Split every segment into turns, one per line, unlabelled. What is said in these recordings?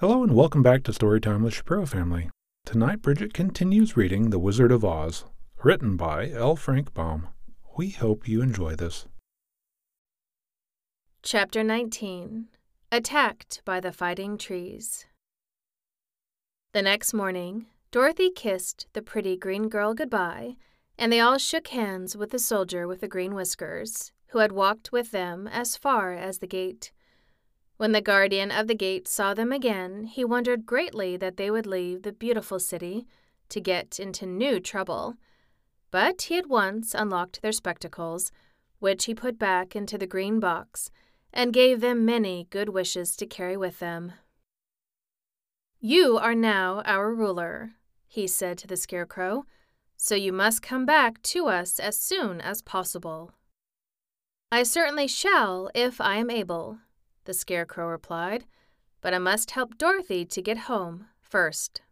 Hello and welcome back to Storytime with Shapiro Family. Tonight, Bridget continues reading The Wizard of Oz, written by L. Frank Baum. We hope you enjoy this.
Chapter 19 Attacked by the Fighting Trees. The next morning, Dorothy kissed the pretty green girl goodbye, and they all shook hands with the soldier with the green whiskers, who had walked with them as far as the gate. When the guardian of the gate saw them again, he wondered greatly that they would leave the beautiful city to get into new trouble. But he at once unlocked their spectacles, which he put back into the green box, and gave them many good wishes to carry with them. You are now our ruler, he said to the Scarecrow, so you must come back to us as soon as possible. I certainly shall if I am able, the Scarecrow replied, but I must help Dorothy to get home first.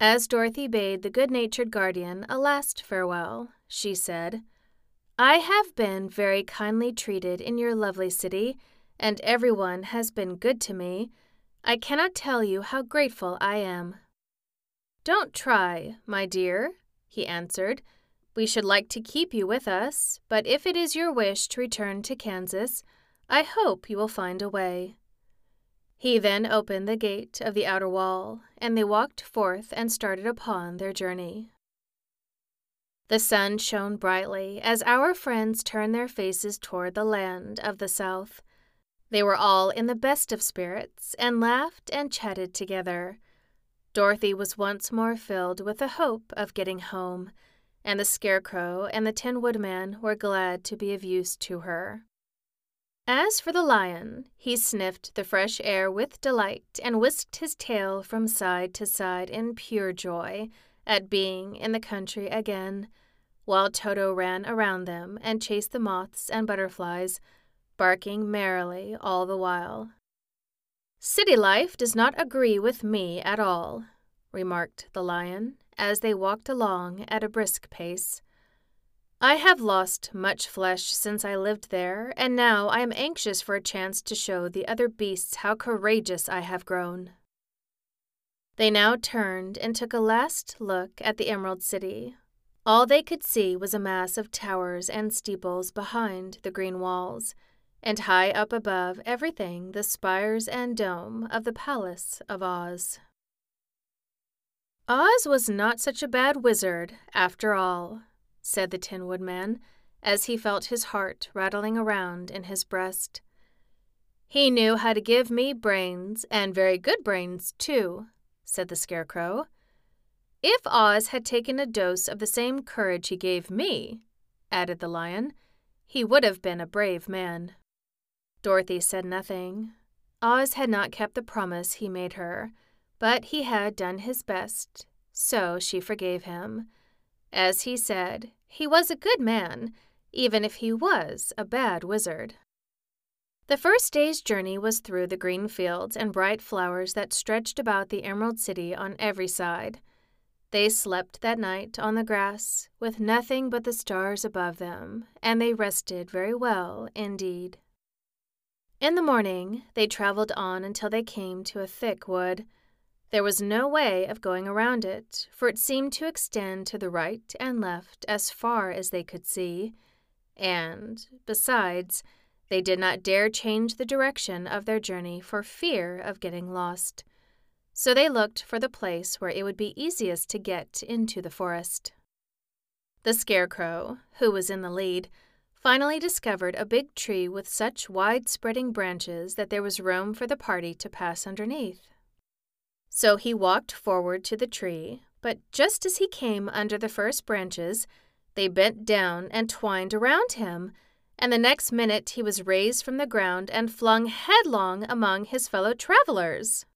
As Dorothy bade the good natured guardian a last farewell, she said, I have been very kindly treated in your lovely city, and everyone has been good to me. I cannot tell you how grateful I am. Don't try, my dear, he answered. We should like to keep you with us, but if it is your wish to return to Kansas, I hope you will find a way. He then opened the gate of the outer wall, and they walked forth and started upon their journey. The sun shone brightly as our friends turned their faces toward the land of the South. They were all in the best of spirits and laughed and chatted together. Dorothy was once more filled with the hope of getting home, and the Scarecrow and the Tin Woodman were glad to be of use to her. As for the lion, he sniffed the fresh air with delight and whisked his tail from side to side in pure joy at being in the country again, while Toto ran around them and chased the moths and butterflies, barking merrily all the while. City life does not agree with me at all, remarked the lion as they walked along at a brisk pace. I have lost much flesh since I lived there, and now I am anxious for a chance to show the other beasts how courageous I have grown. They now turned and took a last look at the Emerald City. All they could see was a mass of towers and steeples behind the green walls, and high up above everything the spires and dome of the Palace of Oz. Oz was not such a bad wizard, after all, said the Tin Woodman, as he felt his heart rattling around in his breast. He knew how to give me brains, and very good brains, too, said the Scarecrow. If Oz had taken a dose of the same courage he gave me, added the Lion, he would have been a brave man. Dorothy said nothing. Oz had not kept the promise he made her, but he had done his best, so she forgave him as he said, he was a good man, even if he was a bad wizard. The first day's journey was through the green fields and bright flowers that stretched about the Emerald City on every side. They slept that night on the grass, with nothing but the stars above them, and they rested very well indeed. In the morning, they traveled on until they came to a thick wood. There was no way of going around it, for it seemed to extend to the right and left as far as they could see, and, besides, they did not dare change the direction of their journey for fear of getting lost. So they looked for the place where it would be easiest to get into the forest. The Scarecrow, who was in the lead, finally discovered a big tree with such wide spreading branches that there was room for the party to pass underneath. So he walked forward to the tree, but just as he came under the first branches, they bent down and twined around him, and the next minute he was raised from the ground and flung headlong among his fellow travelers.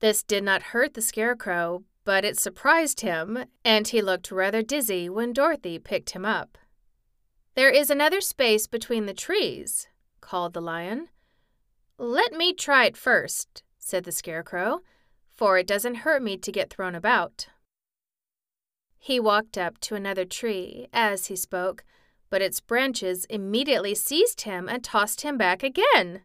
This did not hurt the Scarecrow, but it surprised him, and he looked rather dizzy when Dorothy picked him up. There is another space between the trees, called the Lion. Let me try it first, said the Scarecrow, for it doesn't hurt me to get thrown about. He walked up to another tree as he spoke, but its branches immediately seized him and tossed him back again.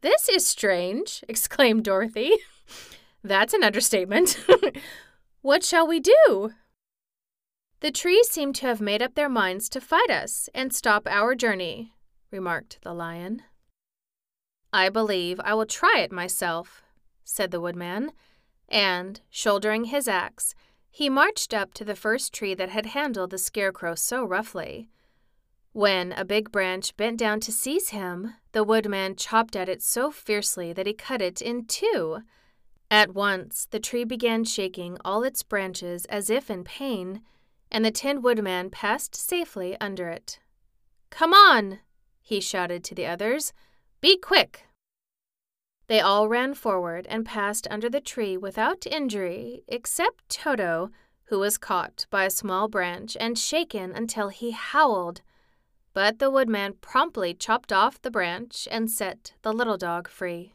This is strange, exclaimed Dorothy. That's an understatement. what shall we do? The trees seem to have made up their minds to fight us and stop our journey, remarked the lion. I believe I will try it myself, said the woodman, and, shouldering his axe, he marched up to the first tree that had handled the scarecrow so roughly. When a big branch bent down to seize him, the woodman chopped at it so fiercely that he cut it in two. At once the tree began shaking all its branches as if in pain, and the Tin Woodman passed safely under it. Come on, he shouted to the others. Be quick. They all ran forward and passed under the tree without injury, except Toto, who was caught by a small branch and shaken until he howled. But the woodman promptly chopped off the branch and set the little dog free.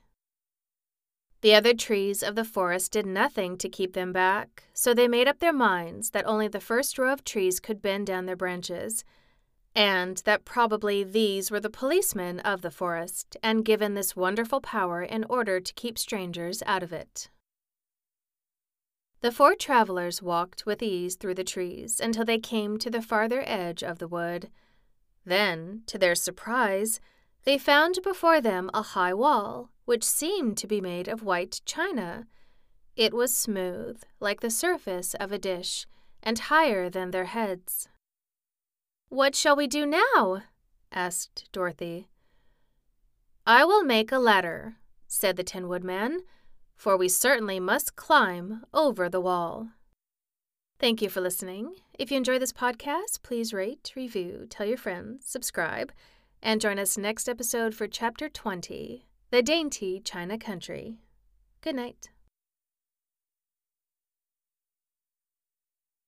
The other trees of the forest did nothing to keep them back, so they made up their minds that only the first row of trees could bend down their branches, and that probably these were the policemen of the forest and given this wonderful power in order to keep strangers out of it. The four travelers walked with ease through the trees until they came to the farther edge of the wood. Then, to their surprise, they found before them a high wall which seemed to be made of white china. It was smooth, like the surface of a dish, and higher than their heads. What shall we do now? asked Dorothy. I will make a ladder, said the Tin Woodman, for we certainly must climb over the wall. Thank you for listening. If you enjoy this podcast, please rate, review, tell your friends, subscribe, and join us next episode for Chapter 20 the dainty China country. Good night.